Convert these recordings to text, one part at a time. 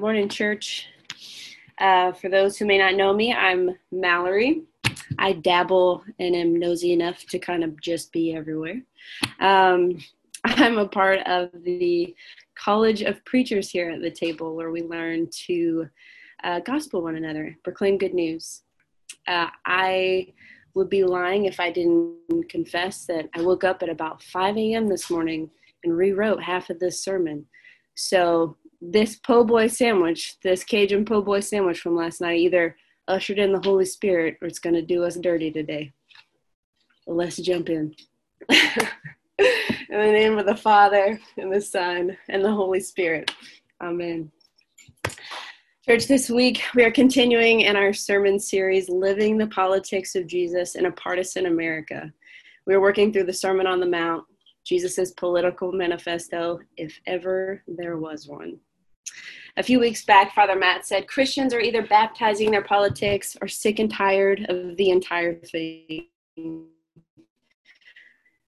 Morning, church. Uh, for those who may not know me, I'm Mallory. I dabble and am nosy enough to kind of just be everywhere. Um, I'm a part of the College of Preachers here at the table, where we learn to uh, gospel one another, proclaim good news. Uh, I would be lying if I didn't confess that I woke up at about 5 a.m. this morning and rewrote half of this sermon. So this po' boy sandwich, this Cajun po' boy sandwich from last night, either ushered in the Holy Spirit or it's going to do us dirty today. let's jump in. in the name of the Father, and the Son, and the Holy Spirit. Amen. Church, this week we are continuing in our sermon series, Living the Politics of Jesus in a Partisan America. We are working through the Sermon on the Mount, Jesus' political manifesto, if ever there was one. A few weeks back, Father Matt said Christians are either baptizing their politics or sick and tired of the entire thing.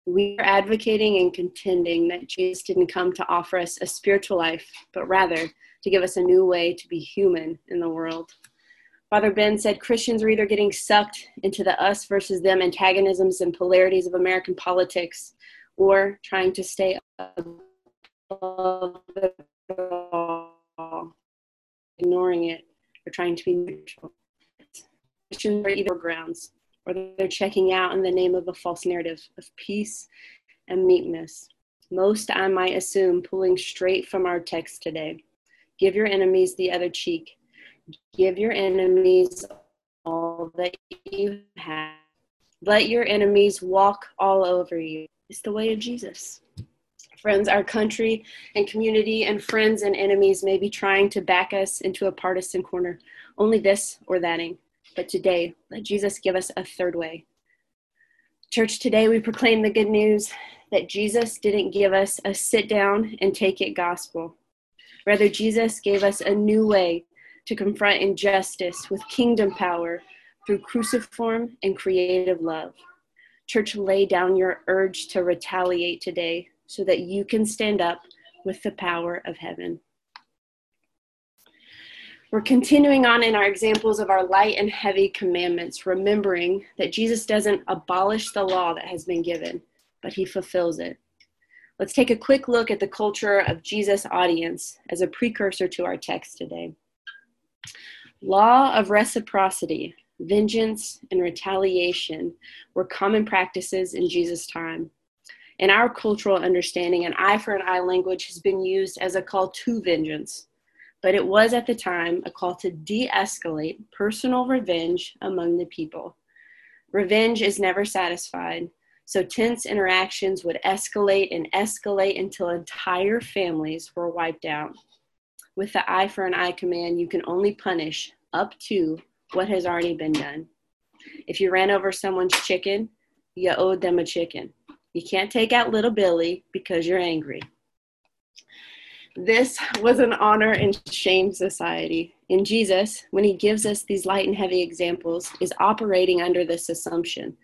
We are advocating and contending that Jesus didn't come to offer us a spiritual life, but rather to give us a new way to be human in the world. Father Ben said Christians are either getting sucked into the us versus them antagonisms and polarities of American politics or trying to stay above ignoring it, or trying to be neutral. Christians are either grounds or they're checking out in the name of a false narrative of peace and meekness. Most, I might assume, pulling straight from our text today. Give your enemies the other cheek. Give your enemies all that you have. Let your enemies walk all over you. It's the way of Jesus. Friends, our country and community and friends and enemies may be trying to back us into a partisan corner, only this or thating. But today, let Jesus give us a third way. Church, today we proclaim the good news that Jesus didn't give us a sit down and take it gospel. Rather, Jesus gave us a new way to confront injustice with kingdom power through cruciform and creative love. Church, lay down your urge to retaliate today so that you can stand up with the power of heaven. We're continuing on in our examples of our light and heavy commandments, remembering that Jesus doesn't abolish the law that has been given, but he fulfills it. Let's take a quick look at the culture of Jesus' audience as a precursor to our text today. Law of reciprocity, vengeance, and retaliation were common practices in Jesus' time. In our cultural understanding, an eye for an eye language has been used as a call to vengeance, but it was at the time a call to de escalate personal revenge among the people. Revenge is never satisfied, so tense interactions would escalate and escalate until entire families were wiped out. With the eye for an eye command, you can only punish up to what has already been done. If you ran over someone's chicken, you owed them a chicken. You can't take out little Billy because you're angry. This was an honor and shame society. In Jesus, when he gives us these light and heavy examples, is operating under this assumption.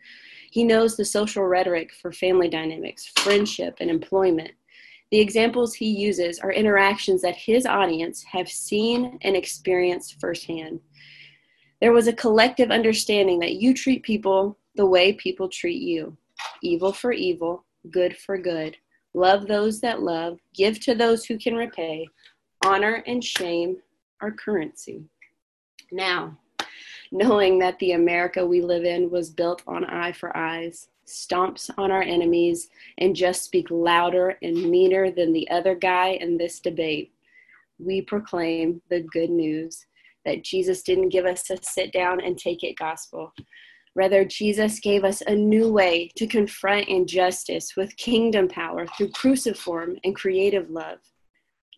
He knows the social rhetoric for family dynamics, friendship, and employment. The examples he uses are interactions that his audience have seen and experienced firsthand. There was a collective understanding that you treat people the way people treat you evil for evil, good for good. Love those that love, give to those who can repay. Honor and shame are currency. Now, knowing that the America we live in was built on eye for eyes, stomps on our enemies, and just speak louder and meaner than the other guy in this debate, we proclaim the good news that Jesus didn't give us a sit down and take it gospel, Rather, Jesus gave us a new way to confront injustice with kingdom power through cruciform and creative love.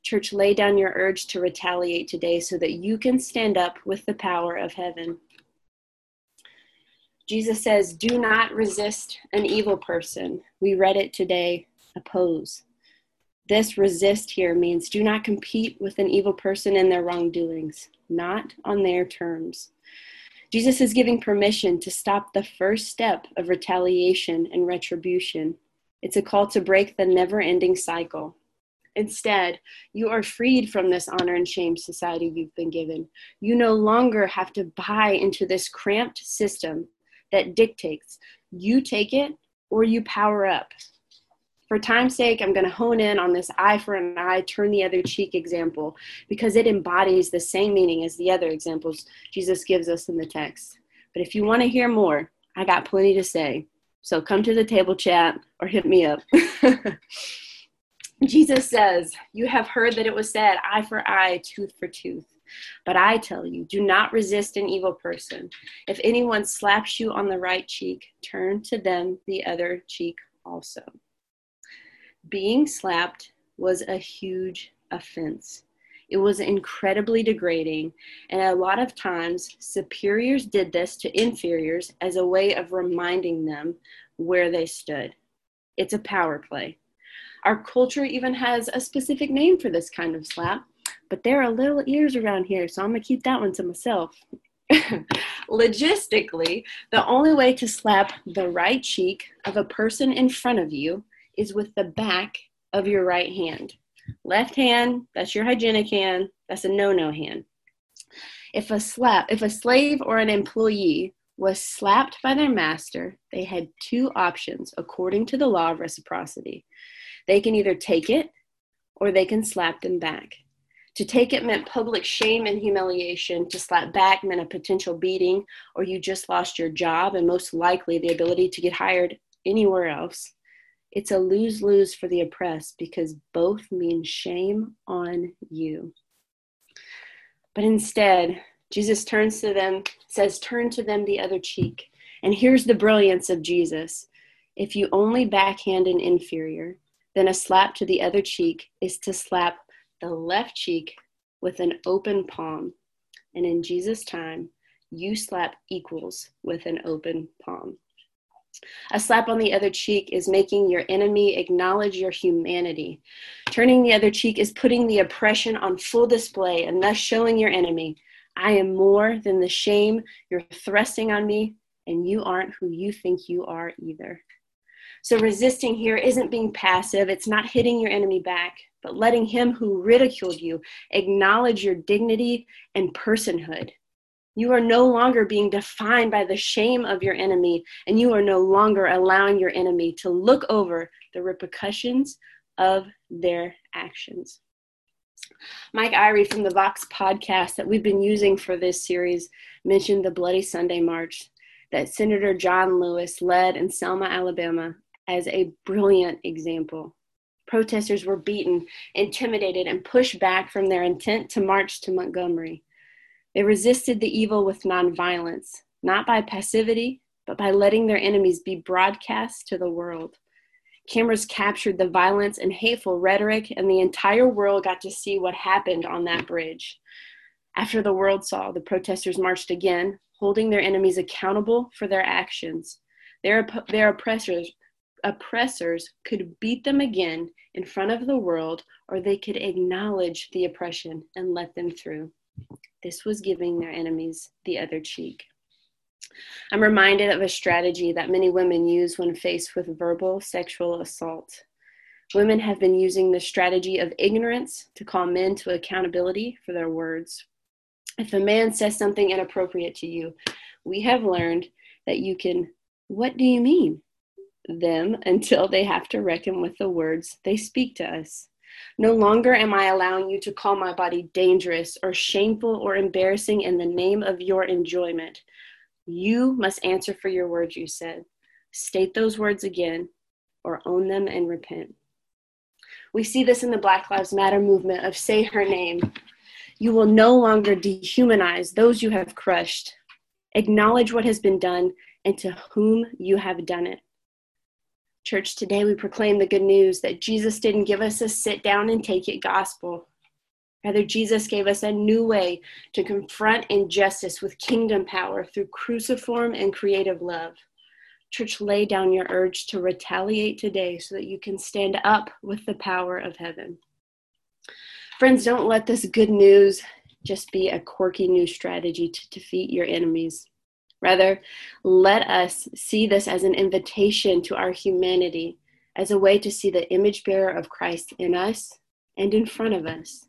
Church, lay down your urge to retaliate today so that you can stand up with the power of heaven. Jesus says, Do not resist an evil person. We read it today oppose. This resist here means do not compete with an evil person in their wrongdoings, not on their terms. Jesus is giving permission to stop the first step of retaliation and retribution. It's a call to break the never ending cycle. Instead, you are freed from this honor and shame society you've been given. You no longer have to buy into this cramped system that dictates you take it or you power up. For time's sake, I'm going to hone in on this eye for an eye, turn the other cheek example because it embodies the same meaning as the other examples Jesus gives us in the text. But if you want to hear more, I got plenty to say. So come to the table chat or hit me up. Jesus says, You have heard that it was said, eye for eye, tooth for tooth. But I tell you, do not resist an evil person. If anyone slaps you on the right cheek, turn to them the other cheek also. Being slapped was a huge offense. It was incredibly degrading, and a lot of times superiors did this to inferiors as a way of reminding them where they stood. It's a power play. Our culture even has a specific name for this kind of slap, but there are little ears around here, so I'm gonna keep that one to myself. Logistically, the only way to slap the right cheek of a person in front of you is with the back of your right hand. Left hand, that's your hygienic hand, that's a no no hand. If a slap, if a slave or an employee was slapped by their master, they had two options according to the law of reciprocity. They can either take it or they can slap them back. To take it meant public shame and humiliation. To slap back meant a potential beating, or you just lost your job and most likely the ability to get hired anywhere else. It's a lose lose for the oppressed because both mean shame on you. But instead, Jesus turns to them, says, Turn to them the other cheek. And here's the brilliance of Jesus. If you only backhand an inferior, then a slap to the other cheek is to slap the left cheek with an open palm. And in Jesus' time, you slap equals with an open palm. A slap on the other cheek is making your enemy acknowledge your humanity. Turning the other cheek is putting the oppression on full display and thus showing your enemy, I am more than the shame you're thrusting on me, and you aren't who you think you are either. So, resisting here isn't being passive, it's not hitting your enemy back, but letting him who ridiculed you acknowledge your dignity and personhood. You are no longer being defined by the shame of your enemy, and you are no longer allowing your enemy to look over the repercussions of their actions. Mike Erre from the Vox podcast that we've been using for this series mentioned the Bloody Sunday March that Senator John Lewis led in Selma, Alabama, as a brilliant example. Protesters were beaten, intimidated, and pushed back from their intent to march to Montgomery. They resisted the evil with nonviolence, not by passivity, but by letting their enemies be broadcast to the world. Cameras captured the violence and hateful rhetoric, and the entire world got to see what happened on that bridge. After the world saw, the protesters marched again, holding their enemies accountable for their actions. Their, their oppressors, oppressors could beat them again in front of the world, or they could acknowledge the oppression and let them through. This was giving their enemies the other cheek. I'm reminded of a strategy that many women use when faced with verbal sexual assault. Women have been using the strategy of ignorance to call men to accountability for their words. If a man says something inappropriate to you, we have learned that you can, what do you mean? Them until they have to reckon with the words they speak to us. No longer am I allowing you to call my body dangerous or shameful or embarrassing in the name of your enjoyment. You must answer for your words, you said. State those words again or own them and repent. We see this in the Black Lives Matter movement of say her name. You will no longer dehumanize those you have crushed. Acknowledge what has been done and to whom you have done it. Church, today we proclaim the good news that Jesus didn't give us a sit down and take it gospel. Rather, Jesus gave us a new way to confront injustice with kingdom power through cruciform and creative love. Church, lay down your urge to retaliate today so that you can stand up with the power of heaven. Friends, don't let this good news just be a quirky new strategy to defeat your enemies. Rather, let us see this as an invitation to our humanity, as a way to see the image bearer of Christ in us and in front of us.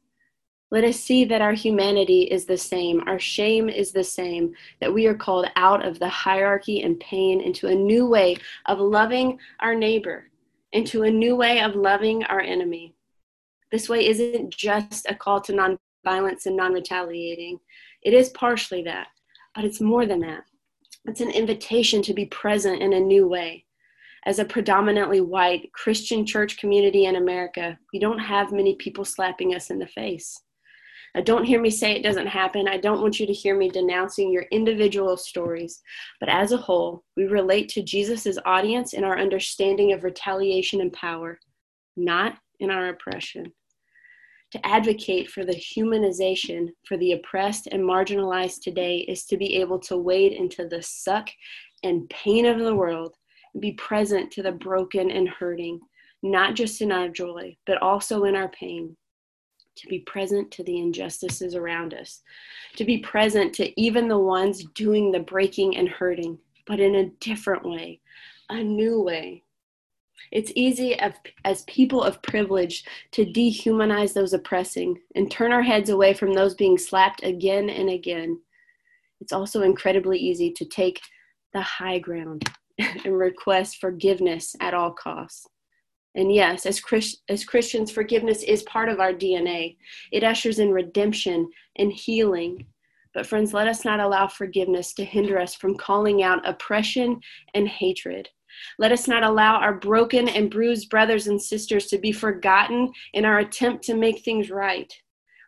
Let us see that our humanity is the same, our shame is the same, that we are called out of the hierarchy and pain into a new way of loving our neighbor, into a new way of loving our enemy. This way isn't just a call to nonviolence and non retaliating, it is partially that, but it's more than that. It's an invitation to be present in a new way. As a predominantly white Christian church community in America, we don't have many people slapping us in the face. Now, don't hear me say it doesn't happen. I don't want you to hear me denouncing your individual stories. But as a whole, we relate to Jesus' audience in our understanding of retaliation and power, not in our oppression to advocate for the humanization for the oppressed and marginalized today is to be able to wade into the suck and pain of the world and be present to the broken and hurting, not just in our joy, but also in our pain. To be present to the injustices around us, to be present to even the ones doing the breaking and hurting, but in a different way, a new way, it's easy as, as people of privilege to dehumanize those oppressing and turn our heads away from those being slapped again and again. It's also incredibly easy to take the high ground and request forgiveness at all costs. And yes, as, Christ, as Christians, forgiveness is part of our DNA. It ushers in redemption and healing. But, friends, let us not allow forgiveness to hinder us from calling out oppression and hatred. Let us not allow our broken and bruised brothers and sisters to be forgotten in our attempt to make things right.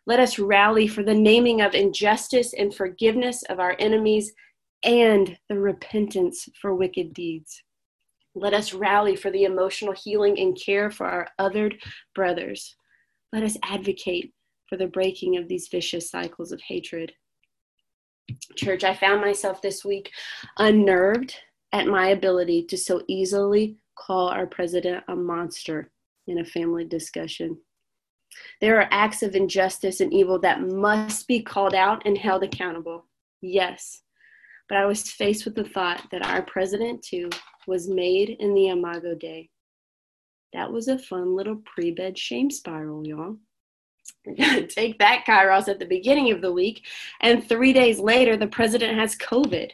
Let us rally for the naming of injustice and forgiveness of our enemies and the repentance for wicked deeds. Let us rally for the emotional healing and care for our othered brothers. Let us advocate for the breaking of these vicious cycles of hatred. Church, I found myself this week unnerved at my ability to so easily call our president a monster in a family discussion. There are acts of injustice and evil that must be called out and held accountable. Yes. But I was faced with the thought that our president, too, was made in the Imago Dei. That was a fun little pre bed shame spiral, y'all. Take that, Kairos, at the beginning of the week, and three days later, the president has COVID.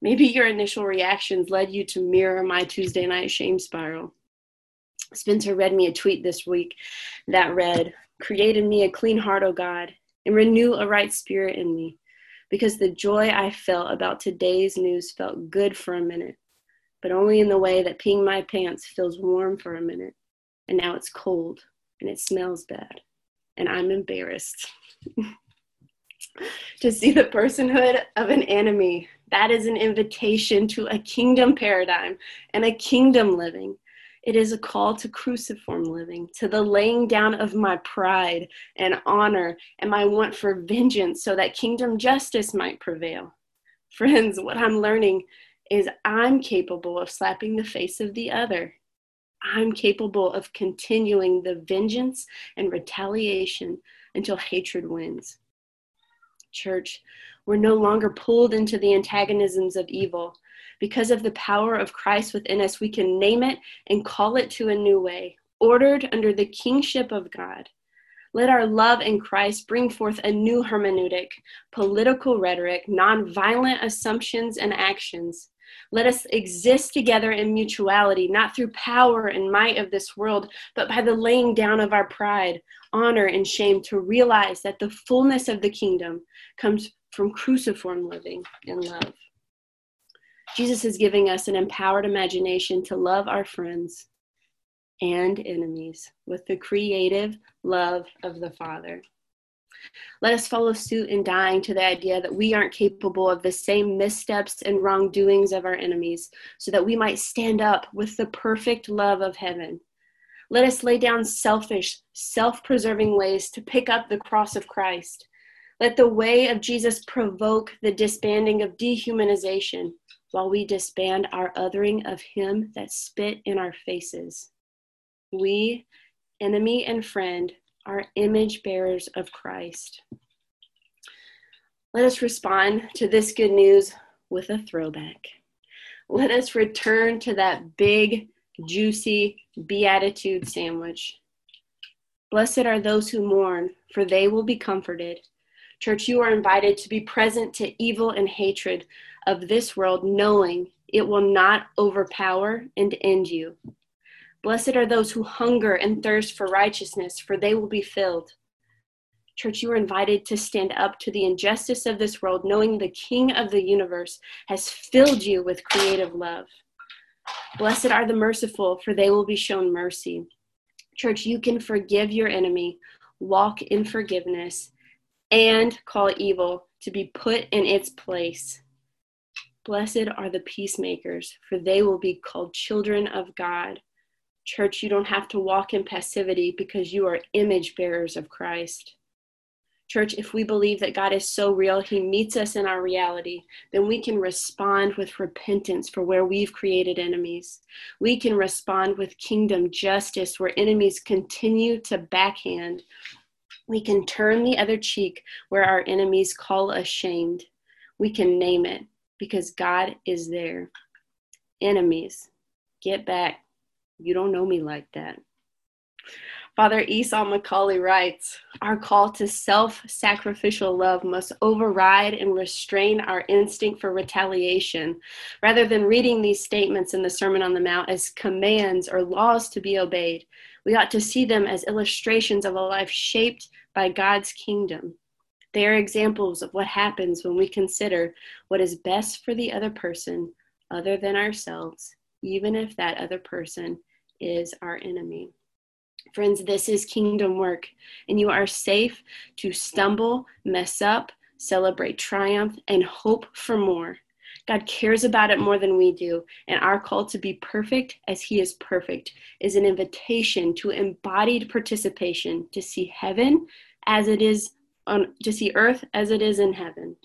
Maybe your initial reactions led you to mirror my Tuesday night shame spiral. Spencer read me a tweet this week that read, Create in me a clean heart, O God, and renew a right spirit in me. Because the joy I felt about today's news felt good for a minute, but only in the way that peeing my pants feels warm for a minute. And now it's cold and it smells bad. And I'm embarrassed. to see the personhood of an enemy that is an invitation to a kingdom paradigm and a kingdom living. It is a call to cruciform living, to the laying down of my pride and honor and my want for vengeance so that kingdom justice might prevail. Friends, what I'm learning is I'm capable of slapping the face of the other. I'm capable of continuing the vengeance and retaliation until hatred wins. Church, we're no longer pulled into the antagonisms of evil. Because of the power of Christ within us, we can name it and call it to a new way, ordered under the kingship of God. Let our love in Christ bring forth a new hermeneutic, political rhetoric, nonviolent assumptions and actions. Let us exist together in mutuality, not through power and might of this world, but by the laying down of our pride, honor, and shame to realize that the fullness of the kingdom comes from cruciform living in love. Jesus is giving us an empowered imagination to love our friends and enemies with the creative love of the Father. Let us follow suit in dying to the idea that we aren't capable of the same missteps and wrongdoings of our enemies, so that we might stand up with the perfect love of heaven. Let us lay down selfish, self preserving ways to pick up the cross of Christ let the way of Jesus provoke the disbanding of dehumanization while we disband our othering of him that spit in our faces. We, enemy and friend, are image bearers of Christ. Let us respond to this good news with a throwback. Let us return to that big, juicy beatitude sandwich Blessed are those who mourn, for they will be comforted. Church, you are invited to be present to evil and hatred of this world, knowing it will not overpower and end you. Blessed are those who hunger and thirst for righteousness, for they will be filled. Church, you are invited to stand up to the injustice of this world, knowing the King of the universe has filled you with creative love. Blessed are the merciful, for they will be shown mercy. Church, you can forgive your enemy, walk in forgiveness, and call evil to be put in its place. Blessed are the peacemakers, for they will be called children of God. Church, you don't have to walk in passivity because you are image bearers of Christ. Church, if we believe that God is so real, He meets us in our reality, then we can respond with repentance for where we've created enemies. We can respond with kingdom justice where enemies continue to backhand. We can turn the other cheek where our enemies call us shamed. We can name it because God is there. Enemies, get back. You don't know me like that. Father Esau McCaulley writes Our call to self sacrificial love must override and restrain our instinct for retaliation. Rather than reading these statements in the Sermon on the Mount as commands or laws to be obeyed, we ought to see them as illustrations of a life shaped by God's kingdom. They are examples of what happens when we consider what is best for the other person other than ourselves, even if that other person is our enemy. Friends, this is kingdom work, and you are safe to stumble, mess up, celebrate triumph, and hope for more. God cares about it more than we do, and our call to be perfect as He is perfect is an invitation to embodied participation to see heaven as it is on to see earth as it is in heaven.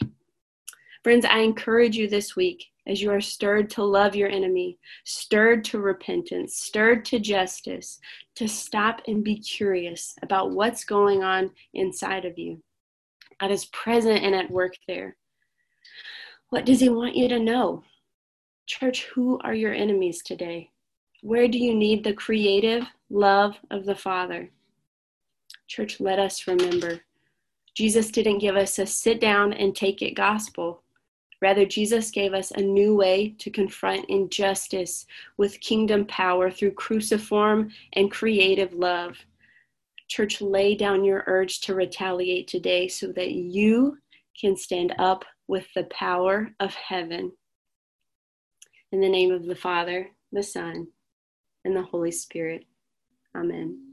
Friends, I encourage you this week as you are stirred to love your enemy, stirred to repentance, stirred to justice, to stop and be curious about what's going on inside of you. God is present and at work there. What does He want you to know? Church, who are your enemies today? Where do you need the creative love of the Father? Church, let us remember. Jesus didn't give us a sit down and take it gospel. Rather, Jesus gave us a new way to confront injustice with kingdom power through cruciform and creative love. Church, lay down your urge to retaliate today so that you can stand up with the power of heaven. In the name of the Father, the Son, and the Holy Spirit. Amen.